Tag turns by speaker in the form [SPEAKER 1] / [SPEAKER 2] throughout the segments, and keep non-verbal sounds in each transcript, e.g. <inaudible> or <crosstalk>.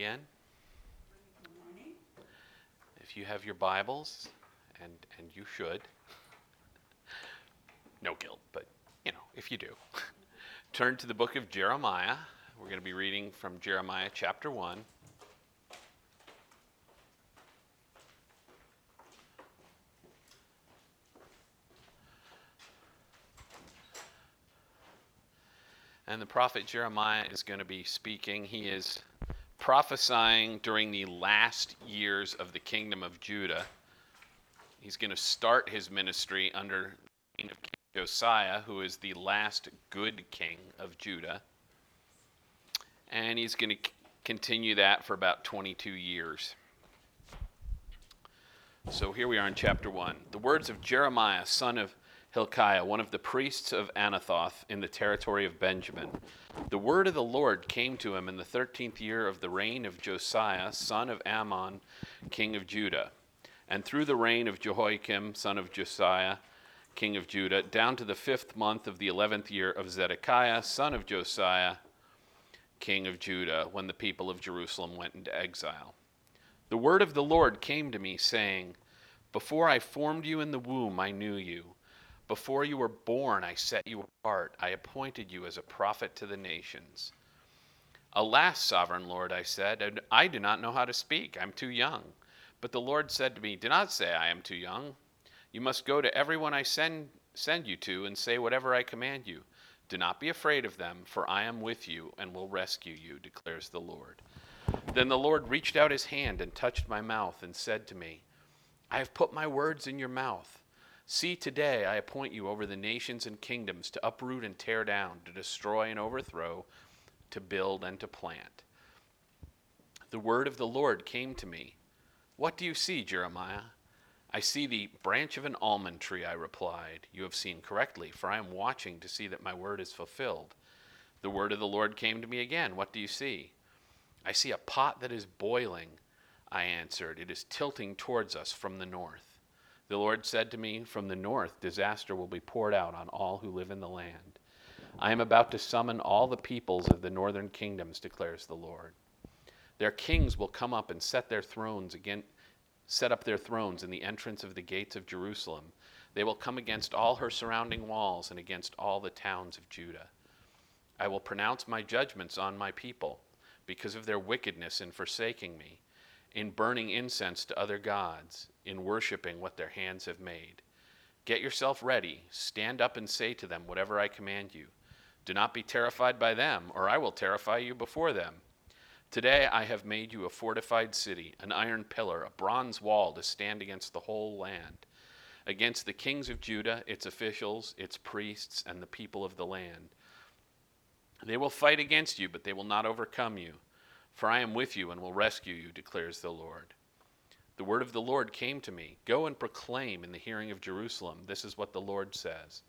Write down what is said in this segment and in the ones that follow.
[SPEAKER 1] again. If you have your Bibles, and, and you should, <laughs> no guilt, but you know, if you do, <laughs> turn to the book of Jeremiah. We're going to be reading from Jeremiah chapter 1. And the prophet Jeremiah is going to be speaking. He is prophesying during the last years of the kingdom of Judah. He's going to start his ministry under King Josiah, who is the last good king of Judah. And he's going to continue that for about 22 years. So here we are in chapter 1. The words of Jeremiah, son of Hilkiah, one of the priests of Anathoth in the territory of Benjamin. The word of the Lord came to him in the thirteenth year of the reign of Josiah, son of Amon, king of Judah, and through the reign of Jehoiakim, son of Josiah, king of Judah, down to the fifth month of the eleventh year of Zedekiah, son of Josiah, king of Judah, when the people of Jerusalem went into exile. The word of the Lord came to me, saying, Before I formed you in the womb, I knew you. Before you were born, I set you apart. I appointed you as a prophet to the nations. Alas, sovereign Lord, I said, I do not know how to speak. I'm too young. But the Lord said to me, Do not say I am too young. You must go to everyone I send, send you to and say whatever I command you. Do not be afraid of them, for I am with you and will rescue you, declares the Lord. Then the Lord reached out his hand and touched my mouth and said to me, I have put my words in your mouth. See, today I appoint you over the nations and kingdoms to uproot and tear down, to destroy and overthrow, to build and to plant. The word of the Lord came to me. What do you see, Jeremiah? I see the branch of an almond tree, I replied. You have seen correctly, for I am watching to see that my word is fulfilled. The word of the Lord came to me again. What do you see? I see a pot that is boiling, I answered. It is tilting towards us from the north. The Lord said to me, From the north, disaster will be poured out on all who live in the land. I am about to summon all the peoples of the northern kingdoms, declares the Lord. Their kings will come up and set their thrones again, set up their thrones in the entrance of the gates of Jerusalem. They will come against all her surrounding walls and against all the towns of Judah. I will pronounce my judgments on my people because of their wickedness in forsaking me in burning incense to other gods, in worshiping what their hands have made. Get yourself ready, stand up and say to them whatever I command you. Do not be terrified by them, or I will terrify you before them. Today I have made you a fortified city, an iron pillar, a bronze wall to stand against the whole land, against the kings of Judah, its officials, its priests, and the people of the land. They will fight against you, but they will not overcome you. For I am with you and will rescue you, declares the Lord. The word of the Lord came to me Go and proclaim in the hearing of Jerusalem, this is what the Lord says.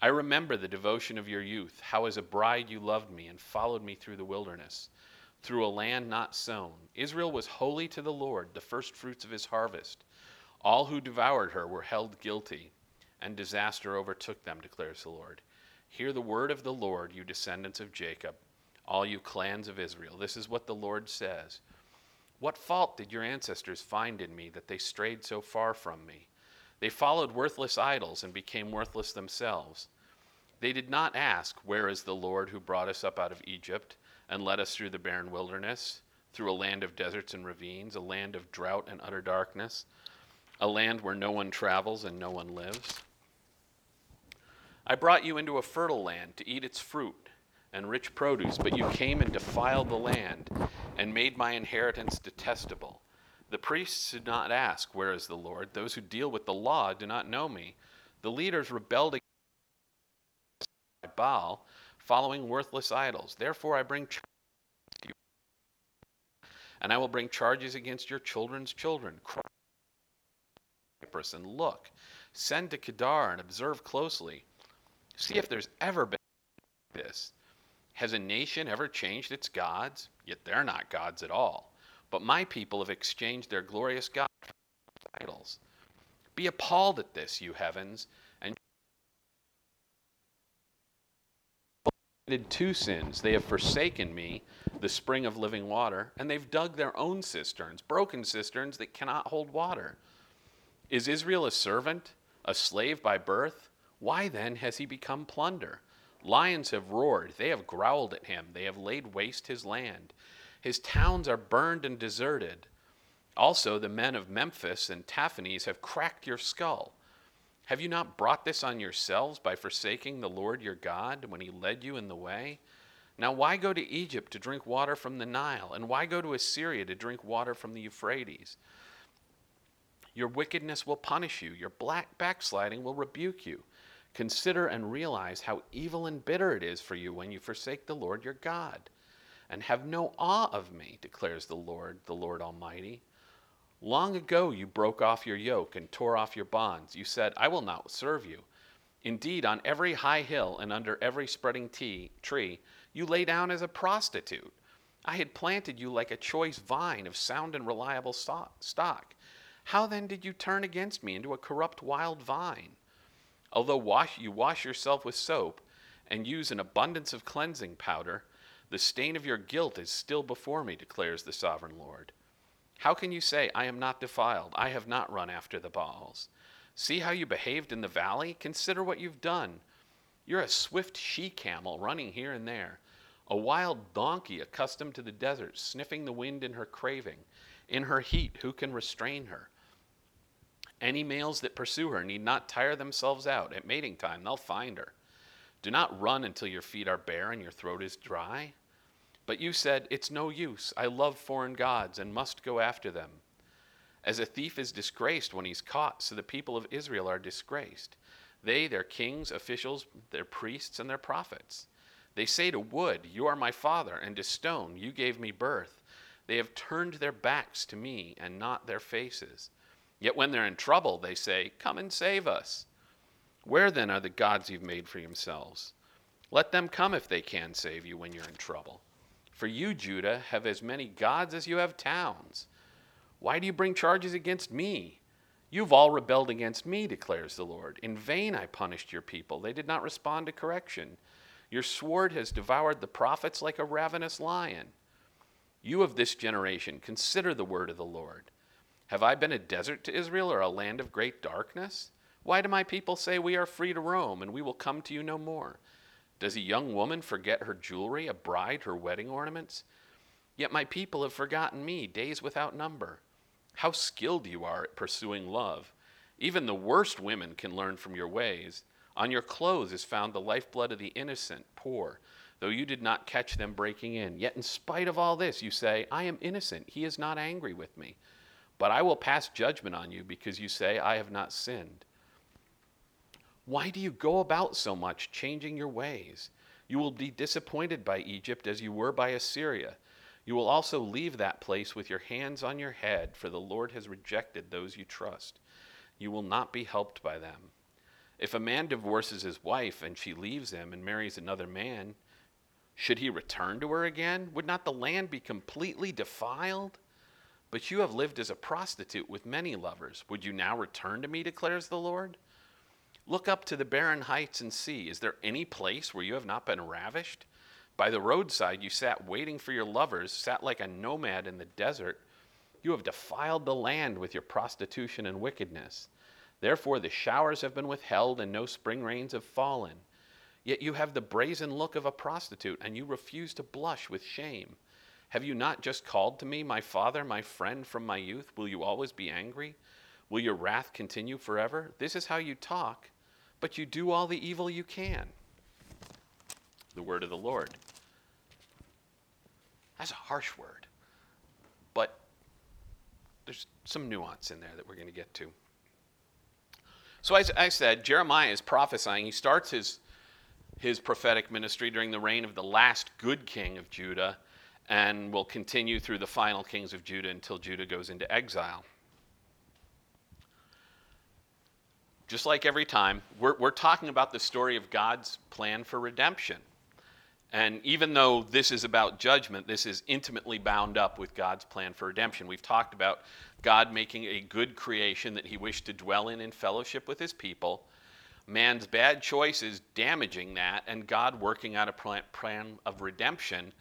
[SPEAKER 1] I remember the devotion of your youth, how as a bride you loved me and followed me through the wilderness, through a land not sown. Israel was holy to the Lord, the first fruits of his harvest. All who devoured her were held guilty, and disaster overtook them, declares the Lord. Hear the word of the Lord, you descendants of Jacob all you clans of Israel. This is what the Lord says What fault did your ancestors find in me that they strayed so far from me? They followed worthless idols and became worthless themselves. They did not ask, Where is the Lord who brought us up out of Egypt and led us through the barren wilderness, through a land of deserts and ravines, a land of drought and utter darkness, a land where no one travels and no one lives? I brought you into a fertile land to eat its fruit and rich produce, but you came and defiled the land and made my inheritance detestable. The priests did not ask, Where is the Lord? Those who deal with the law do not know me. The leaders rebelled against Baal, following worthless idols. Therefore, I bring charges you, and I will bring charges against your children's children. Cyprus, And look, send to Kedar and observe closely. See if there's ever been this has a nation ever changed its gods? Yet they're not gods at all. But my people have exchanged their glorious God for idols. Be appalled at this, you heavens, and committed two sins. They have forsaken me, the spring of living water, and they've dug their own cisterns, broken cisterns that cannot hold water. Is Israel a servant, a slave by birth? Why then has he become plunder? Lions have roared, they have growled at him, they have laid waste his land. His towns are burned and deserted. Also, the men of Memphis and Tahpanhes have cracked your skull. Have you not brought this on yourselves by forsaking the Lord your God when he led you in the way? Now, why go to Egypt to drink water from the Nile? And why go to Assyria to drink water from the Euphrates? Your wickedness will punish you, your black backsliding will rebuke you. Consider and realize how evil and bitter it is for you when you forsake the Lord your God. And have no awe of me, declares the Lord, the Lord Almighty. Long ago you broke off your yoke and tore off your bonds. You said, I will not serve you. Indeed, on every high hill and under every spreading tea, tree, you lay down as a prostitute. I had planted you like a choice vine of sound and reliable stock. How then did you turn against me into a corrupt wild vine? Although wash, you wash yourself with soap and use an abundance of cleansing powder, the stain of your guilt is still before me, declares the sovereign Lord. How can you say, I am not defiled? I have not run after the Baals. See how you behaved in the valley? Consider what you've done. You're a swift she camel running here and there, a wild donkey accustomed to the desert, sniffing the wind in her craving. In her heat, who can restrain her? Any males that pursue her need not tire themselves out. At mating time, they'll find her. Do not run until your feet are bare and your throat is dry. But you said, It's no use. I love foreign gods and must go after them. As a thief is disgraced when he's caught, so the people of Israel are disgraced. They, their kings, officials, their priests, and their prophets. They say to wood, You are my father, and to stone, You gave me birth. They have turned their backs to me and not their faces. Yet when they're in trouble, they say, Come and save us. Where then are the gods you've made for yourselves? Let them come if they can save you when you're in trouble. For you, Judah, have as many gods as you have towns. Why do you bring charges against me? You've all rebelled against me, declares the Lord. In vain I punished your people. They did not respond to correction. Your sword has devoured the prophets like a ravenous lion. You of this generation, consider the word of the Lord. Have I been a desert to Israel or a land of great darkness? Why do my people say we are free to roam and we will come to you no more? Does a young woman forget her jewelry, a bride her wedding ornaments? Yet my people have forgotten me, days without number. How skilled you are at pursuing love. Even the worst women can learn from your ways. On your clothes is found the lifeblood of the innocent, poor, though you did not catch them breaking in. Yet in spite of all this, you say, I am innocent. He is not angry with me. But I will pass judgment on you because you say, I have not sinned. Why do you go about so much, changing your ways? You will be disappointed by Egypt as you were by Assyria. You will also leave that place with your hands on your head, for the Lord has rejected those you trust. You will not be helped by them. If a man divorces his wife and she leaves him and marries another man, should he return to her again? Would not the land be completely defiled? But you have lived as a prostitute with many lovers. Would you now return to me, declares the Lord? Look up to the barren heights and see, is there any place where you have not been ravished? By the roadside you sat waiting for your lovers, sat like a nomad in the desert. You have defiled the land with your prostitution and wickedness. Therefore the showers have been withheld and no spring rains have fallen. Yet you have the brazen look of a prostitute, and you refuse to blush with shame. Have you not just called to me, my father, my friend from my youth? Will you always be angry? Will your wrath continue forever? This is how you talk but you do all the evil you can. The word of the Lord. That's a harsh word, but there's some nuance in there that we're going to get to. So, as I said, Jeremiah is prophesying. He starts his, his prophetic ministry during the reign of the last good king of Judah and will continue through the final kings of Judah until Judah goes into exile. just like every time, we're, we're talking about the story of God's plan for redemption. And even though this is about judgment, this is intimately bound up with God's plan for redemption. We've talked about God making a good creation that he wished to dwell in in fellowship with his people, man's bad choices damaging that, and God working out a plan of redemption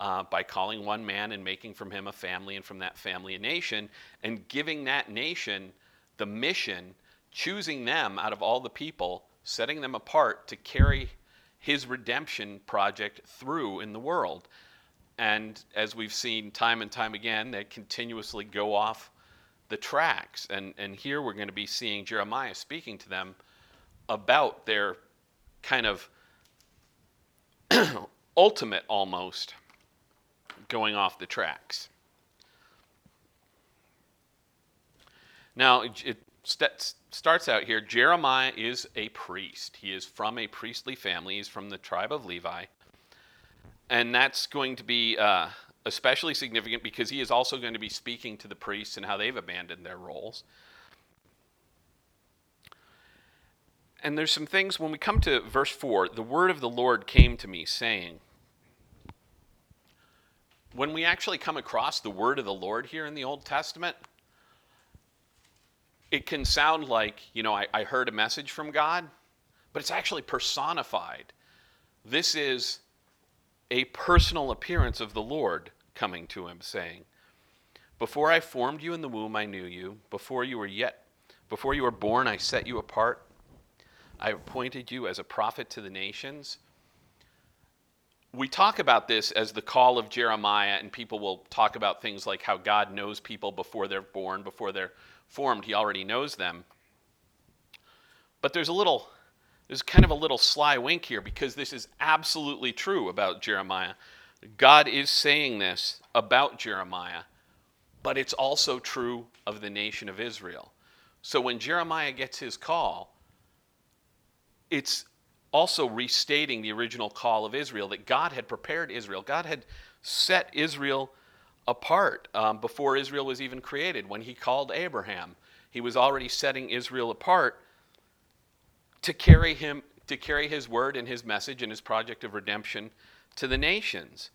[SPEAKER 1] uh, by calling one man and making from him a family, and from that family a nation, and giving that nation the mission, choosing them out of all the people, setting them apart to carry his redemption project through in the world. And as we've seen time and time again, they continuously go off the tracks. And, and here we're going to be seeing Jeremiah speaking to them about their kind of <clears throat> ultimate almost going off the tracks. Now, it st- starts out here Jeremiah is a priest. He is from a priestly family, he's from the tribe of Levi. And that's going to be uh, especially significant because he is also going to be speaking to the priests and how they've abandoned their roles. And there's some things, when we come to verse 4, the word of the Lord came to me, saying, when we actually come across the word of the Lord here in the Old Testament, it can sound like, you know, I, I heard a message from God, but it's actually personified. This is a personal appearance of the Lord coming to him, saying, Before I formed you in the womb, I knew you. Before you were yet, before you were born, I set you apart. I appointed you as a prophet to the nations. We talk about this as the call of Jeremiah, and people will talk about things like how God knows people before they're born, before they're formed. He already knows them. But there's a little, there's kind of a little sly wink here because this is absolutely true about Jeremiah. God is saying this about Jeremiah, but it's also true of the nation of Israel. So when Jeremiah gets his call, it's also restating the original call of Israel that God had prepared Israel. God had set Israel apart um, before Israel was even created. When he called Abraham, he was already setting Israel apart to carry him to carry his word and his message and his project of redemption to the nations.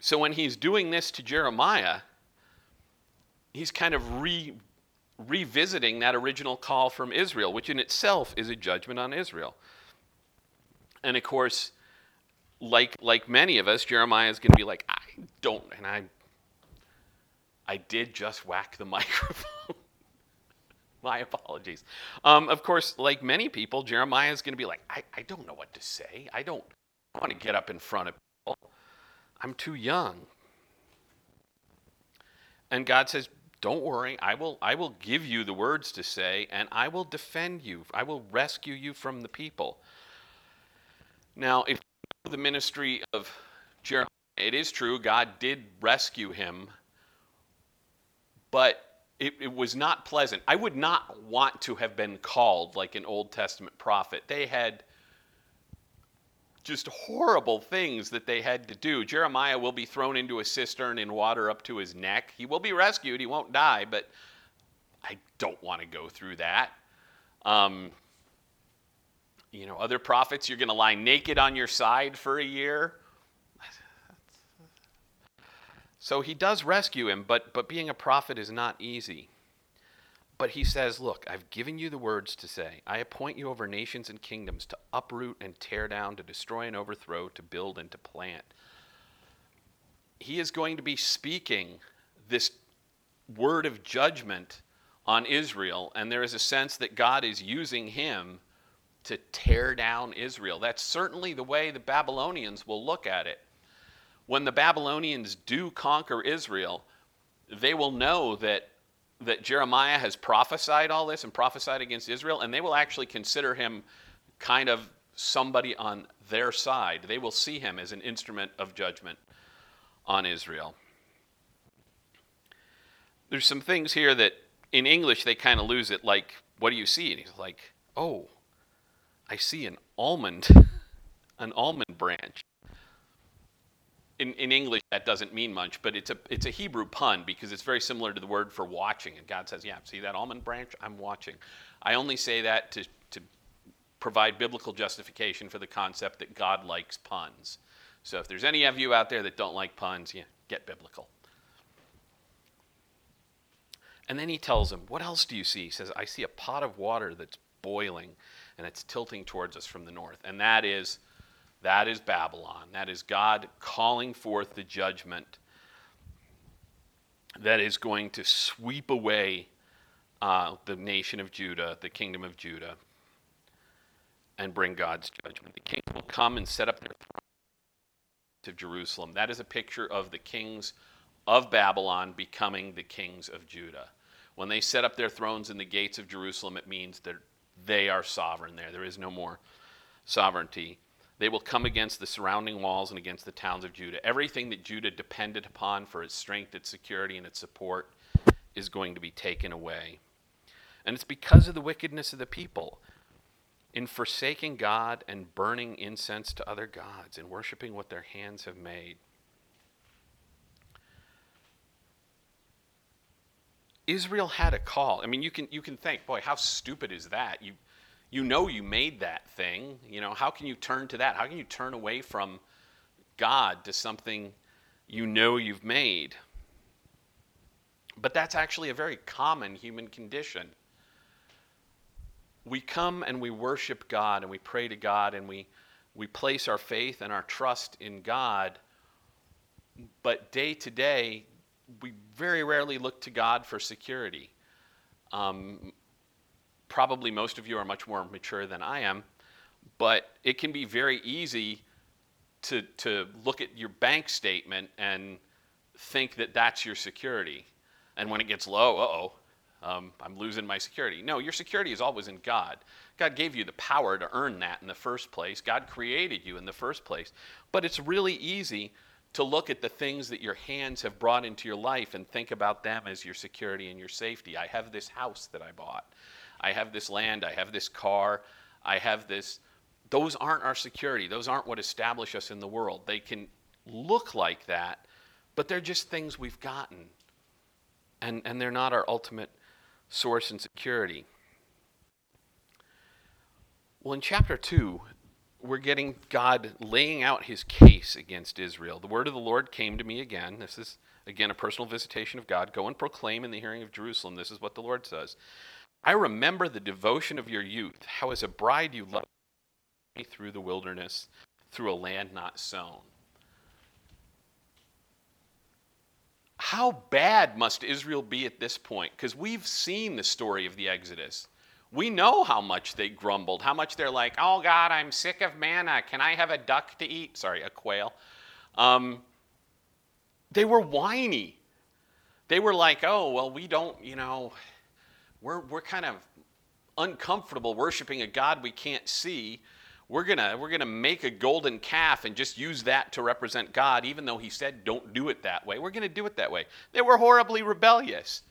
[SPEAKER 1] So when he's doing this to Jeremiah, he's kind of re revisiting that original call from Israel, which in itself is a judgment on Israel. And of course, like like many of us, Jeremiah is going to be like, I don't, and I I did just whack the <laughs> microphone. My apologies. Um, of course, like many people, Jeremiah is going to be like, I, I don't know what to say. I don't want to get up in front of people. I'm too young. And God says, don't worry, I will, I will give you the words to say, and I will defend you. I will rescue you from the people. Now, if the ministry of Jeremiah, it is true, God did rescue him, but it, it, was not pleasant. I would not want to have been called like an Old Testament prophet. They had just horrible things that they had to do. Jeremiah will be thrown into a cistern in water up to his neck. He will be rescued, he won't die, but I don't want to go through that. Um, you know, other prophets, you're going to lie naked on your side for a year. So he does rescue him, but, but being a prophet is not easy. But he says, Look, I've given you the words to say. I appoint you over nations and kingdoms to uproot and tear down, to destroy and overthrow, to build and to plant. He is going to be speaking this word of judgment on Israel, and there is a sense that God is using him to tear down Israel. That's certainly the way the Babylonians will look at it. When the Babylonians do conquer Israel, they will know that that Jeremiah has prophesied all this and prophesied against Israel, and they will actually consider him kind of somebody on their side. They will see him as an instrument of judgment on Israel. There's some things here that in English they kind of lose it, like, what do you see? And he's like, oh, I see an almond, <laughs> an almond branch in, in English that doesn't mean much, but it's a it's a Hebrew pun because it's very similar to the word for watching. And God says, "Yeah, see that almond branch? I'm watching." I only say that to to provide biblical justification for the concept that God likes puns. So if there's any of you out there that don't like puns, yeah, get biblical. And then he tells him, "What else do you see?" He says, "I see a pot of water that's boiling." And it's tilting towards us from the north. And that is that is Babylon. That is God calling forth the judgment that is going to sweep away uh, the nation of Judah, the kingdom of Judah, and bring God's judgment. The king will come and set up their throne of Jerusalem. That is a picture of the kings of Babylon becoming the kings of Judah. When they set up their thrones in the gates of Jerusalem, it means that they are sovereign there. There is no more sovereignty. They will come against the surrounding walls and against the towns of Judah. Everything that Judah depended upon for its strength, its security, and its support is going to be taken away. And it's because of the wickedness of the people in forsaking God and burning incense to other gods and worshiping what their hands have made. Israel had a call. I mean, you can you can think, boy, how stupid is that? You you know you made that thing. You know, how can you turn to that? How can you turn away from God to something you know you've made? But that's actually a very common human condition. We come and we worship God and we pray to God and we we place our faith and our trust in God. But day to day, we very rarely look to God for security. Um, probably most of you are much more mature than I am, but it can be very easy to, to look at your bank statement and think that that's your security. And when it gets low, oh, um, I'm losing my security. No, your security is always in God. God gave you the power to earn that in the first place. God created you in the first place. But it's really easy to look at the things that your hands have brought into your life and think about them as your security and your safety. I have this house that I bought. I have this land. I have this car. I have this. Those aren't our security. Those aren't what establish us in the world. They can look like that, but they're just things we've gotten. And, and they're not our ultimate source and security. Well, in chapter 2, we're getting God laying out his case against Israel. The word of the Lord came to me again. This is, again, a personal visitation of God. Go and proclaim in the hearing of Jerusalem. This is what the Lord says. I remember the devotion of your youth, how as a bride you loved me through the wilderness, through a land not sown. How bad must Israel be at this point? Because we've seen the story of the Exodus we know how much they grumbled, how much they're like, oh God, I'm sick of manna. Can I have a duck to eat? Sorry, a quail. Um, they were whiny. They were like, oh, well, we don't, you know, we're, we're kind of uncomfortable worshiping a God we can't see. We're gonna we're gonna make a golden calf and just use that to represent God, even though He said don't do it that way. We're gonna do it that way. They were horribly rebellious.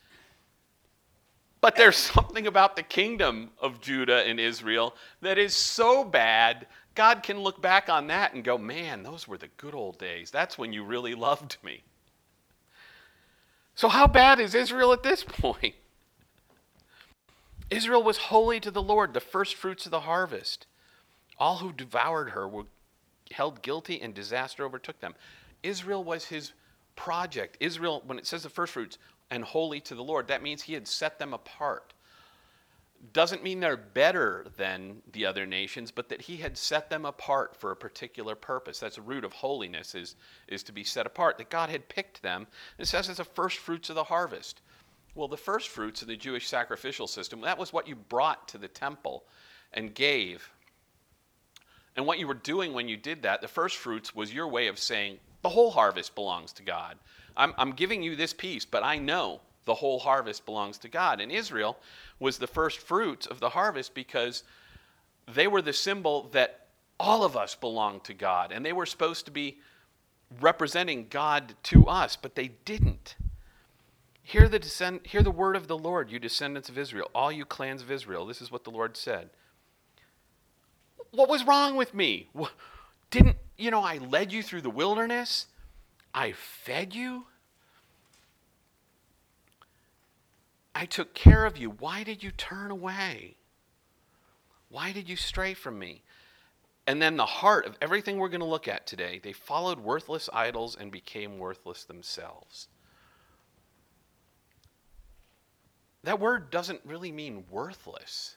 [SPEAKER 1] But there's something about the kingdom of Judah and Israel that is so bad, God can look back on that and go, man, those were the good old days. That's when you really loved me. So, how bad is Israel at this <laughs> point? Israel was holy to the Lord, the first fruits of the harvest. All who devoured her were held guilty, and disaster overtook them. Israel was his project. Israel, when it says the first fruits, and holy to the Lord. That means he had set them apart. Doesn't mean they're better than the other nations, but that he had set them apart for a particular purpose. That's the root of holiness is, is to be set apart. That God had picked them. It says it's the first fruits of the harvest. Well, the first fruits in the Jewish sacrificial system, that was what you brought to the temple and gave. And what you were doing when you did that, the first fruits was your way of saying, the whole harvest belongs to God. I'm, I'm giving you this piece, but I know the whole harvest belongs to God. And Israel was the first fruits of the harvest because they were the symbol that all of us belong to God. And they were supposed to be representing God to us, but they didn't. Hear the, descend, hear the word of the Lord, you descendants of Israel, all you clans of Israel. This is what the Lord said. What was wrong with me? Didn't, you know, I led you through the wilderness? I fed you. I took care of you. Why did you turn away? Why did you stray from me? And then the heart of everything we're going to look at today, they followed worthless idols and became worthless themselves. That word doesn't really mean worthless.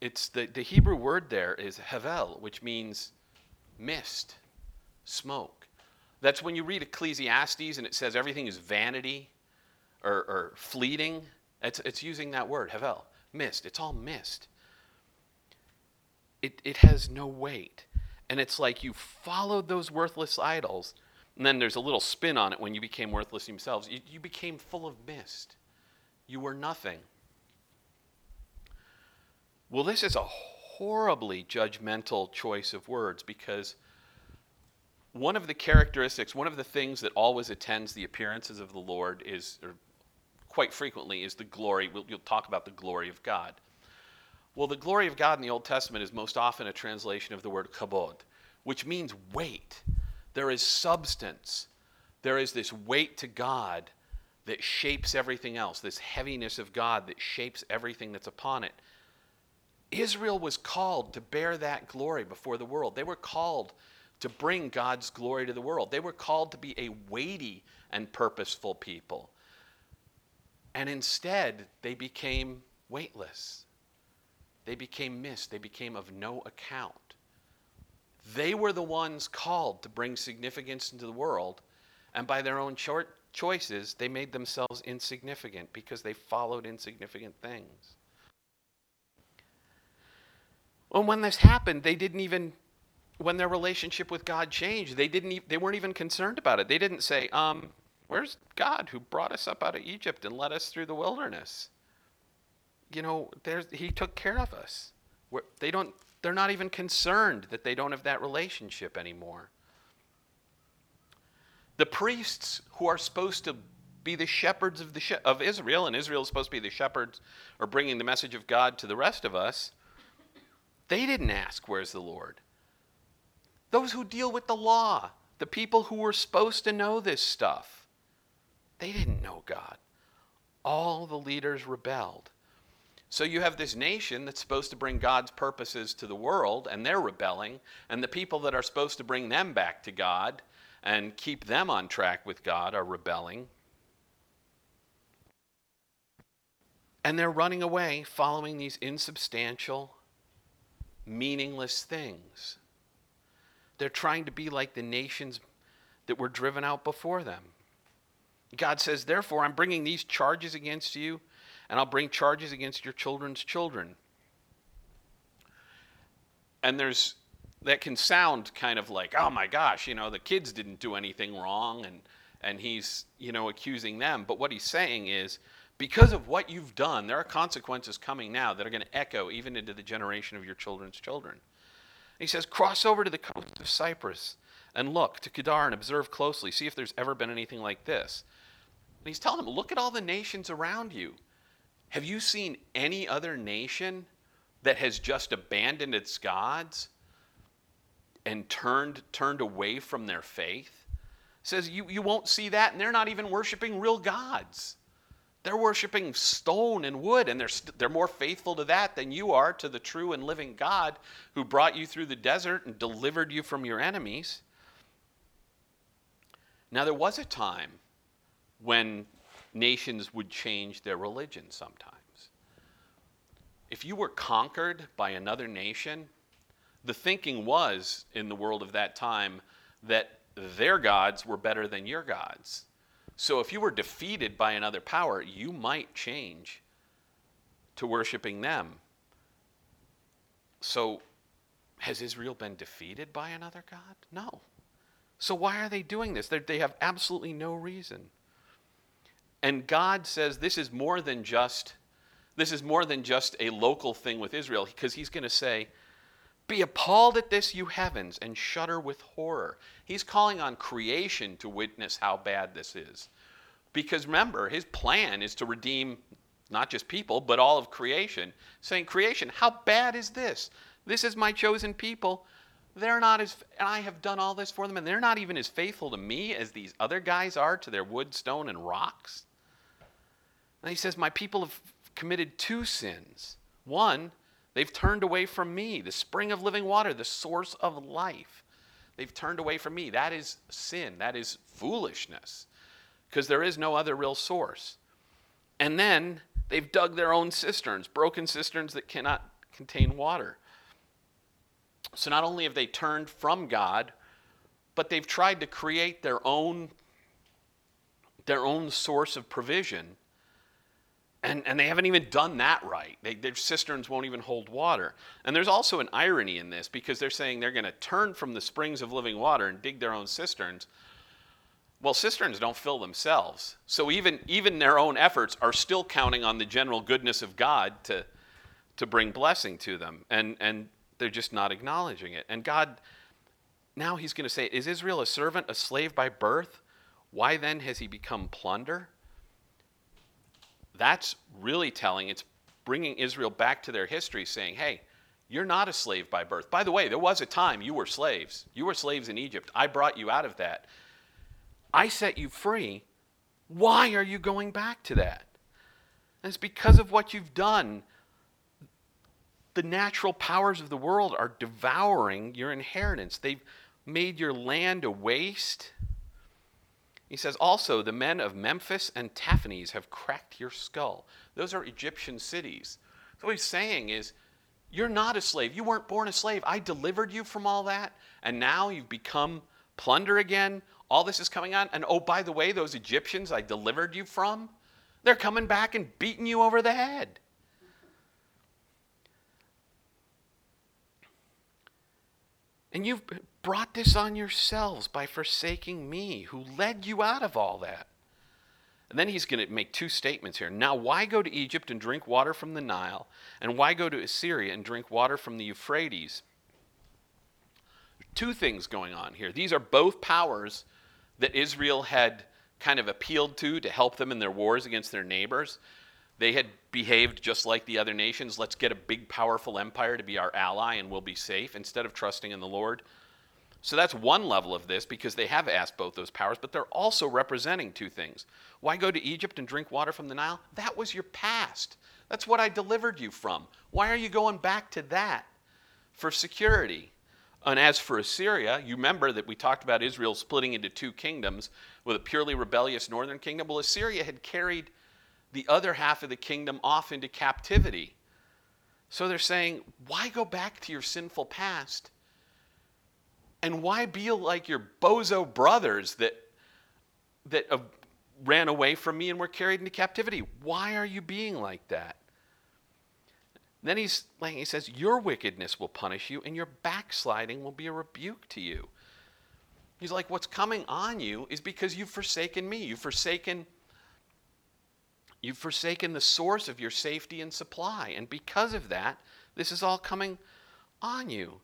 [SPEAKER 1] it's the, the Hebrew word there is hevel, which means mist, smoke. That's when you read Ecclesiastes and it says everything is vanity or, or fleeting. It's, it's using that word, hevel, mist. It's all mist. It, it has no weight. And it's like you followed those worthless idols, and then there's a little spin on it when you became worthless yourselves. You, you became full of mist. You were nothing. Well, this is a horribly judgmental choice of words because one of the characteristics, one of the things that always attends the appearances of the Lord is, or quite frequently, is the glory. We'll, you'll talk about the glory of God. Well, the glory of God in the Old Testament is most often a translation of the word kabod, which means weight. There is substance. There is this weight to God that shapes everything else, this heaviness of God that shapes everything that's upon it. Israel was called to bear that glory before the world. They were called to bring God's glory to the world. They were called to be a weighty and purposeful people. And instead, they became weightless. They became mist. They became of no account. They were the ones called to bring significance into the world, and by their own short choices, they made themselves insignificant because they followed insignificant things. Well, when this happened, they didn't even, when their relationship with God changed, they didn't. E- they weren't even concerned about it. They didn't say, um, "Where's God who brought us up out of Egypt and led us through the wilderness?" you know, there's he took care of us. We're, they don't, they're not even concerned that they don't have that relationship anymore. The priests who are supposed to be the shepherds of, the she- of Israel, and Israel is supposed to be the shepherds or bringing the message of God to the rest of us, they didn't ask, Where's the Lord? Those who deal with the law, the people who were supposed to know this stuff, they didn't know God. All the leaders rebelled. So you have this nation that's supposed to bring God's purposes to the world, and they're rebelling, and the people that are supposed to bring them back to God and keep them on track with God are rebelling. And they're running away following these insubstantial, meaningless things. They're trying to be like the nations that were driven out before them. God says, Therefore, I'm bringing these charges against you and I'll bring charges against your children's children. And there's that can sound kind of like, oh my gosh, you know, the kids didn't do anything wrong and and he's, you know, accusing them. But what he's saying is because of what you've done, there are consequences coming now that are going to echo even into the generation of your children's children. And he says, cross over to the coast of Cyprus and look to Kedar and observe closely, see if there's ever been anything like this. And he's telling them, look at all the nations around you. Have you seen any other nation that has just abandoned its gods and turned, turned away from their faith? It says you, you won't see that, and they're not even worshiping real gods. They're worshiping stone and wood, and they're, st- they're more faithful to that than you are to the true and living God who brought you through the desert and delivered you from your enemies. Now, there was a time when nations would change their religion sometimes. If you were conquered by another nation, the thinking was in the world of that time that their gods were better than your gods. So if you were defeated by another power, you might change to worshiping them. So has Israel been defeated by another God? No. So why are they doing this? They're, they have absolutely no reason. And God says this is more than just this is more than just a local thing with Israel because he's going to say be appalled at this you heavens and shudder with horror. He's calling on creation to witness how bad this is. Because remember, his plan is to redeem not just people, but all of creation. Saying, Creation, how bad is this? This is my chosen people. They're not as, and I have done all this for them, and they're not even as faithful to me as these other guys are to their wood, stone, and rocks. And he says, My people have committed two sins. One, they've turned away from me, the spring of living water, the source of life. They've turned away from me. That is sin. That is foolishness because there is no other real source. And then they've dug their own cisterns, broken cisterns that cannot contain water. So not only have they turned from God, but they've tried to create their own their own source of provision. And, and they haven't even done that right. They, their cisterns won't even hold water. And there's also an irony in this because they're saying they're going to turn from the springs of living water and dig their own cisterns. Well, cisterns don't fill themselves. So even, even their own efforts are still counting on the general goodness of God to, to bring blessing to them. And, and they're just not acknowledging it. And God, now he's going to say, Is Israel a servant, a slave by birth? Why then has he become plunder? That's really telling. It's bringing Israel back to their history, saying, Hey, you're not a slave by birth. By the way, there was a time you were slaves. You were slaves in Egypt. I brought you out of that. I set you free. Why are you going back to that? And it's because of what you've done. The natural powers of the world are devouring your inheritance. They've made your land a waste. He says, also, the men of Memphis and Tahpanhes have cracked your skull. Those are Egyptian cities. So what he's saying is, you're not a slave. You weren't born a slave. I delivered you from all that, and now you've become plunder again. All this is coming on. And oh, by the way, those Egyptians I delivered you from, they're coming back and beating you over the head. And you've brought this on yourselves by forsaking me, who led you out of all that. And then he's going to make two statements here. Now, why go to Egypt and drink water from the Nile? And why go to Assyria and drink water from the Euphrates? Two things going on here. These are both powers that Israel had kind of appealed to to help them in their wars against their neighbors. They had behaved just like the other nations. Let's get a big, powerful empire to be our ally and we'll be safe instead of trusting in the Lord. So that's one level of this because they have asked both those powers, but they're also representing two things. Why go to Egypt and drink water from the Nile? That was your past. That's what I delivered you from. Why are you going back to that for security? And as for Assyria, you remember that we talked about Israel splitting into two kingdoms with a purely rebellious northern kingdom. Well, Assyria had carried the other half of the kingdom off into captivity. So they're saying, why go back to your sinful past? And why be like your bozo brothers that, that uh, ran away from me and were carried into captivity? Why are you being like that? Then he's like he says, Your wickedness will punish you, and your backsliding will be a rebuke to you. He's like, What's coming on you is because you've forsaken me. You've forsaken You've forsaken the source of your safety and supply. And because of that, this is all coming on you.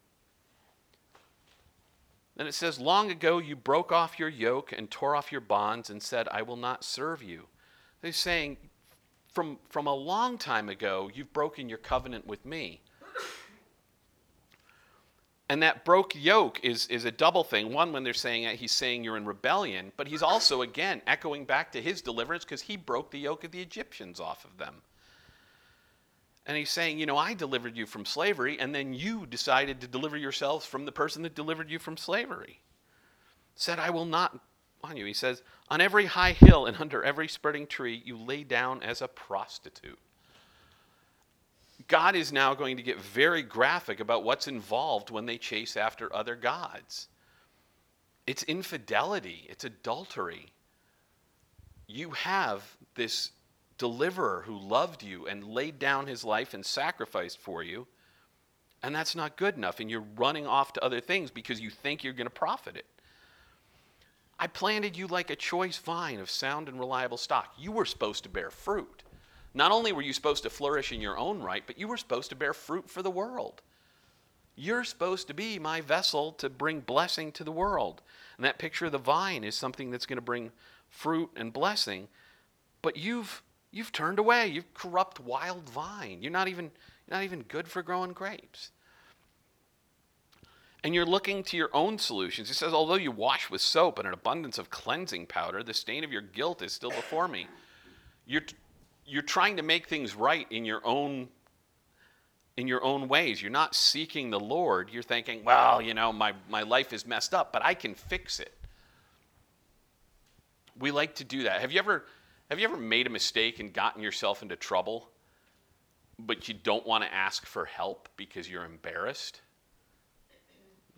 [SPEAKER 1] Then it says, Long ago you broke off your yoke and tore off your bonds and said, I will not serve you. He's saying, from, from a long time ago, you've broken your covenant with me. And that broke yoke is, is a double thing. One, when they're saying that, he's saying you're in rebellion, but he's also, again, echoing back to his deliverance because he broke the yoke of the Egyptians off of them. And he's saying, you know, I delivered you from slavery, and then you decided to deliver yourselves from the person that delivered you from slavery. Said, I will not on you. He says, on every high hill and under every spreading tree, you lay down as a prostitute. God is now going to get very graphic about what's involved when they chase after other gods. It's infidelity, it's adultery. You have this deliverer who loved you and laid down his life and sacrificed for you, and that's not good enough, and you're running off to other things because you think you're going to profit it. I planted you like a choice vine of sound and reliable stock. You were supposed to bear fruit. Not only were you supposed to flourish in your own right, but you were supposed to bear fruit for the world. You're supposed to be my vessel to bring blessing to the world. And that picture of the vine is something that's going to bring fruit and blessing. But you've you've turned away. You've corrupt wild vine. You're not even you're not even good for growing grapes. And you're looking to your own solutions. He says, although you wash with soap and an abundance of cleansing powder, the stain of your guilt is still before me. You're you're trying to make things right in your own in your own ways. You're not seeking the Lord. You're thinking, well, you know, my, my life is messed up, but I can fix it. We like to do that. Have you ever have you ever made a mistake and gotten yourself into trouble? but you don't want to ask for help because you're embarrassed.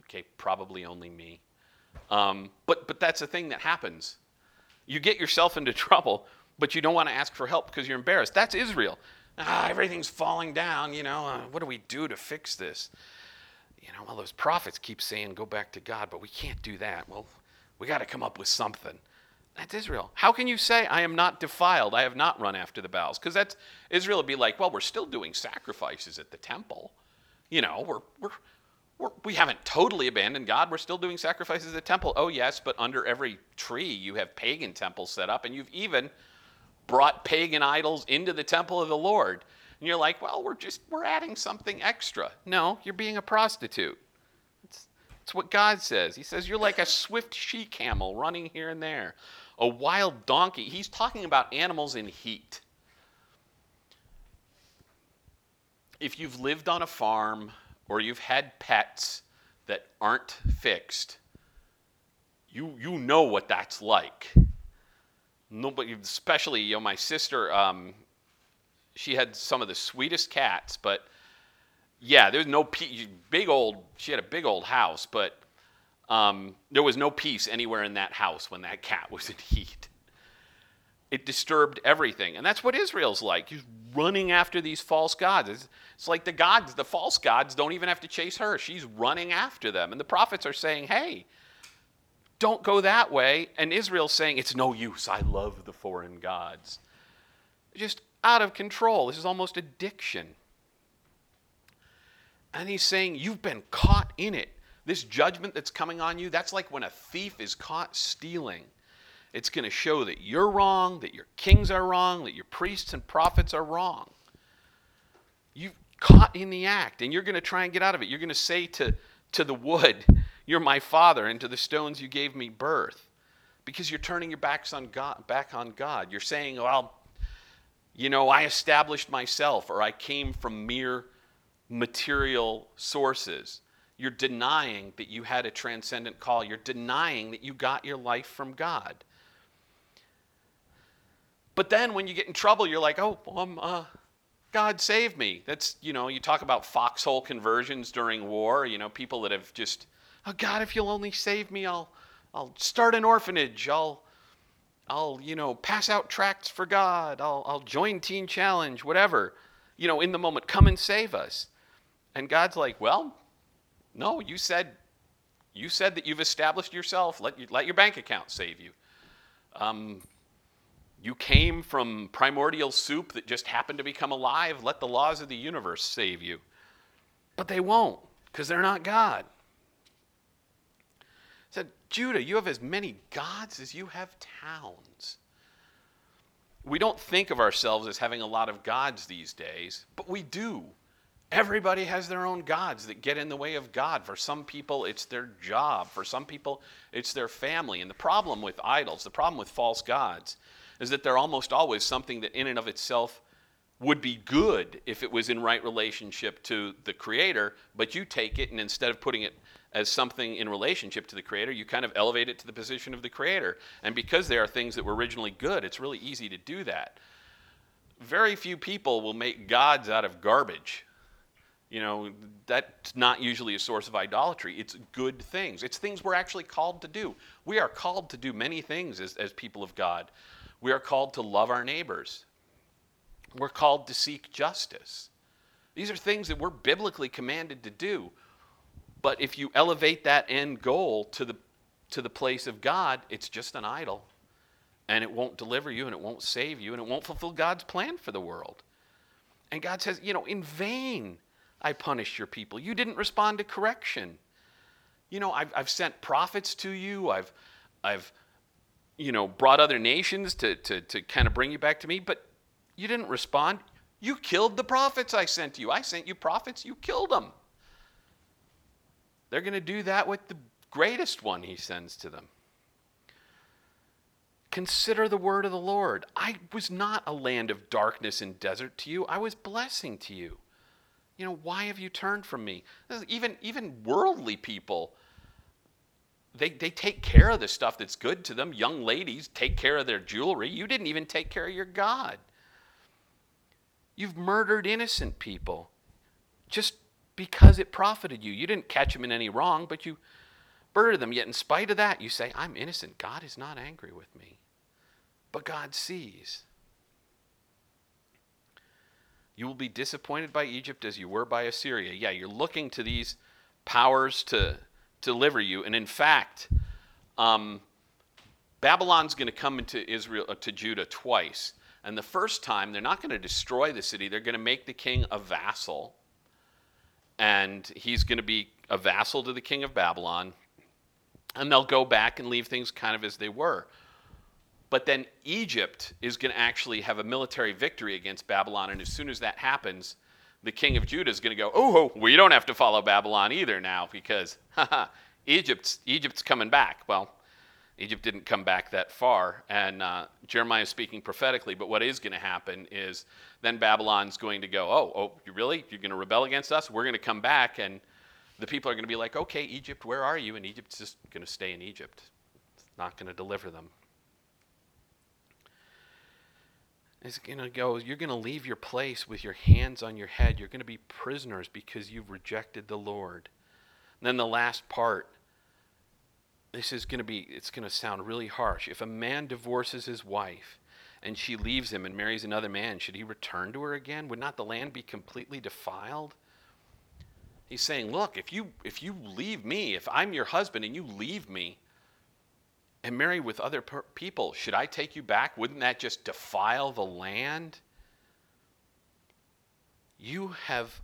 [SPEAKER 1] Okay, probably only me. Um, but, but that's a thing that happens. You get yourself into <laughs> trouble, but you don't want to ask for help because you're embarrassed. That's Israel. Ah, everything's falling down, you know. Uh, what do we do to fix this? You know, well, those prophets keep saying go back to God, but we can't do that. Well, we got to come up with something. That's Israel. How can you say, I am not defiled? I have not run after the Baals? Because that's Israel would be like, well, we're still doing sacrifices at the temple. You know, we're, we're, we're, we haven't totally abandoned God. We're still doing sacrifices at the temple. Oh, yes, but under every tree you have pagan temples set up, and you've even brought pagan idols into the temple of the Lord. And you're like, well, we're just, we're adding something extra. No, you're being a prostitute. It's, it's what God says. He says, you're like a swift she camel running here and there, a wild donkey. He's talking about animals in heat. If you've lived on a farm or you've had pets that aren't fixed, you, you know what that's like. Nobody, especially you know, my sister, um, she had some of the sweetest cats, but yeah, there's no peace. Big old, she had a big old house, but um, there was no peace anywhere in that house when that cat <laughs> was in heat. It disturbed everything, and that's what Israel's like. He's running after these false gods. It's, it's like the gods, the false gods, don't even have to chase her. She's running after them, and the prophets are saying, "Hey, don't go that way." And Israel's saying, "It's no use. I love the foreign gods." Just out of control. This is almost addiction. And he's saying, You've been caught in it. This judgment that's coming on you, that's like when a thief is caught stealing. It's going to show that you're wrong, that your kings are wrong, that your priests and prophets are wrong. You've caught in the act, and you're going to try and get out of it. You're going to say to, to the wood, <laughs> You're my father, and to the stones, You gave me birth. Because you're turning your backs on God, back on God. You're saying, Well, you know, I established myself or I came from mere material sources. You're denying that you had a transcendent call. You're denying that you got your life from God. But then when you get in trouble, you're like, oh, um, uh, God save me. That's, you know, you talk about foxhole conversions during war, you know, people that have just, oh, God, if you'll only save me, I'll, I'll start an orphanage. I'll, I'll, you know, pass out tracts for God. I'll, I'll join Teen Challenge, whatever. You know, in the moment, come and save us. And God's like, well, no, you said, you said that you've established yourself. Let, you, let your bank account save you. Um, you came from primordial soup that just happened to become alive. Let the laws of the universe save you. But they won't, because they're not God said, Judah, you have as many gods as you have towns. We don't think of ourselves as having a lot of gods these days, but we do. Everybody has their own gods that get in the way of God. For some people, it's their job. For some people, it's their family. And the problem with idols, the problem with false gods, is that they're almost always something that, in and of itself, would be good if it was in right relationship to the Creator, but you take it and instead of putting it as something in relationship to the creator, you kind of elevate it to the position of the creator. And because there are things that were originally good, it's really easy to do that. Very few people will make gods out of garbage. You know, that's not usually a source of idolatry. It's good things. It's things we're actually called to do. We are called to do many things as, as people of God. We are called to love our neighbors. We're called to seek justice. These are things that we're biblically commanded to do. But if you elevate that end goal to the, to the place of God, it's just an idol. And it won't deliver you, and it won't save you, and it won't fulfill God's plan for the world. And God says, you know, in vain I punished your people. You didn't respond to correction. You know, I've, I've sent prophets to you. I've, I've, you know, brought other nations to, to, to kind of bring you back to me, but you didn't respond. You killed the prophets I sent you. I sent you prophets, you killed them. They're going to do that with the greatest one he sends to them. Consider the word of the Lord. I was not a land of darkness and desert to you, I was blessing to you. You know, why have you turned from me? Even, even worldly people, they, they take care of the stuff that's good to them. Young ladies take care of their jewelry. You didn't even take care of your God. You've murdered innocent people just because it profited you. You didn't catch them in any wrong, but you murdered them. Yet, in spite of that, you say, I'm innocent. God is not angry with me. But God sees. You will be disappointed by Egypt as you were by Assyria. Yeah, you're looking to these powers to, deliver you. And in fact, um, Babylon's going to come into Israel uh, to Judah twice. And the first time, they're not going to destroy the city. They're going to make the king a vassal. And he's going to be a vassal to the king of Babylon. And they'll go back and leave things kind of as they were. But then Egypt is going to actually have a military victory against Babylon. And as soon as that happens, the king of Judah is going to go, oh, we don't have to follow Babylon either now because <laughs> Egypt's, Egypt's coming back. Well, Egypt didn't come back that far. And uh, Jeremiah is speaking prophetically, but what is going to happen is then Babylon's going to go, oh, oh, you really? You're going to rebel against us? We're going to come back. And the people are going to be like, okay, Egypt, where are you? And Egypt's just going to stay in Egypt. It's not going to deliver them. It's going to go, you're going to leave your place with your hands on your head. You're going to be prisoners because you've rejected the Lord. And then the last part this is going to be, it's going to sound really harsh. If a man divorces his wife and she leaves him and marries another man, should he return to her again? Would not the land be completely defiled? He's saying, look, if you, if you leave me, if I'm your husband and you leave me and marry with other per- people, should I take you back? Wouldn't that just defile the land? You have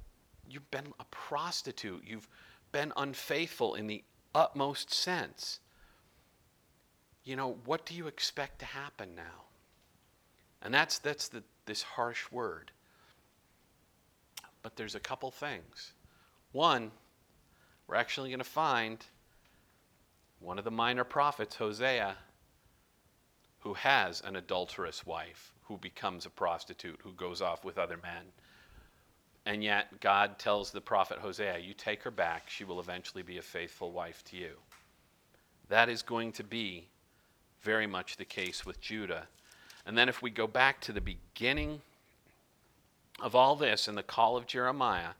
[SPEAKER 1] you've been a prostitute. You've been unfaithful in the utmost sense you know, what do you expect to happen now? And that's, that's the, this harsh word. But there's a couple things. One, we're actually going to find one of the minor prophets, Hosea, who has an adulterous wife, who becomes a prostitute, who goes off with other men. And yet, God tells the prophet Hosea, You take her back, she will eventually be a faithful wife to you. That is going to be very much the case with Judah. And then if we go back to the beginning of all this and the call of Jeremiah,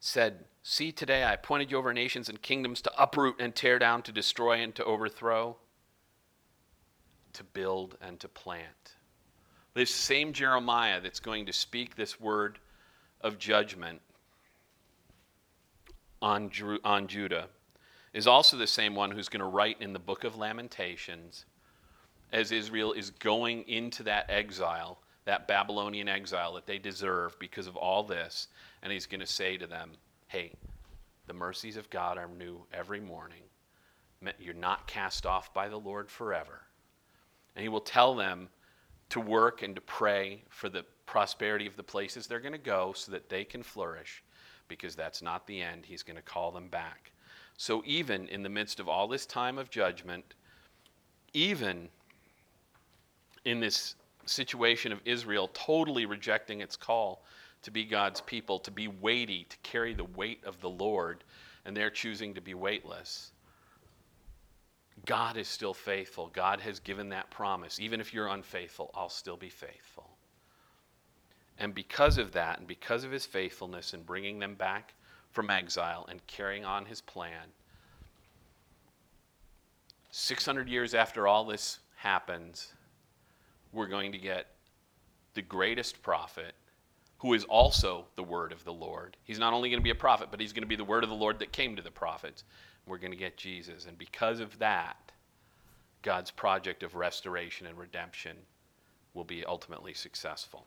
[SPEAKER 1] said, See, today I appointed you over nations and kingdoms to uproot and tear down, to destroy and to overthrow, to build and to plant. This same Jeremiah that's going to speak this word of judgment on, on Judah is also the same one who's going to write in the book of Lamentations as Israel is going into that exile, that Babylonian exile that they deserve because of all this. And he's going to say to them, hey, the mercies of God are new every morning. You're not cast off by the Lord forever. And he will tell them to work and to pray for the prosperity of the places they're going to go so that they can flourish because that's not the end. He's going to call them back. So, even in the midst of all this time of judgment, even in this situation of Israel totally rejecting its call to be God's people, to be weighty, to carry the weight of the Lord, and they're choosing to be weightless. God is still faithful. God has given that promise. Even if you're unfaithful, I'll still be faithful. And because of that, and because of his faithfulness in bringing them back from exile and carrying on his plan. 600 years after all this happens, we're going to get the greatest prophet who is also the word of the Lord. He's not only going to be a prophet, but he's going to be the word of the Lord that came to the prophets. We're going to get Jesus. And because of that, God's project of restoration and redemption will be ultimately successful.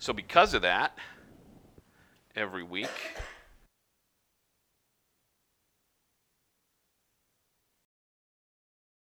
[SPEAKER 1] So, because of that, every week.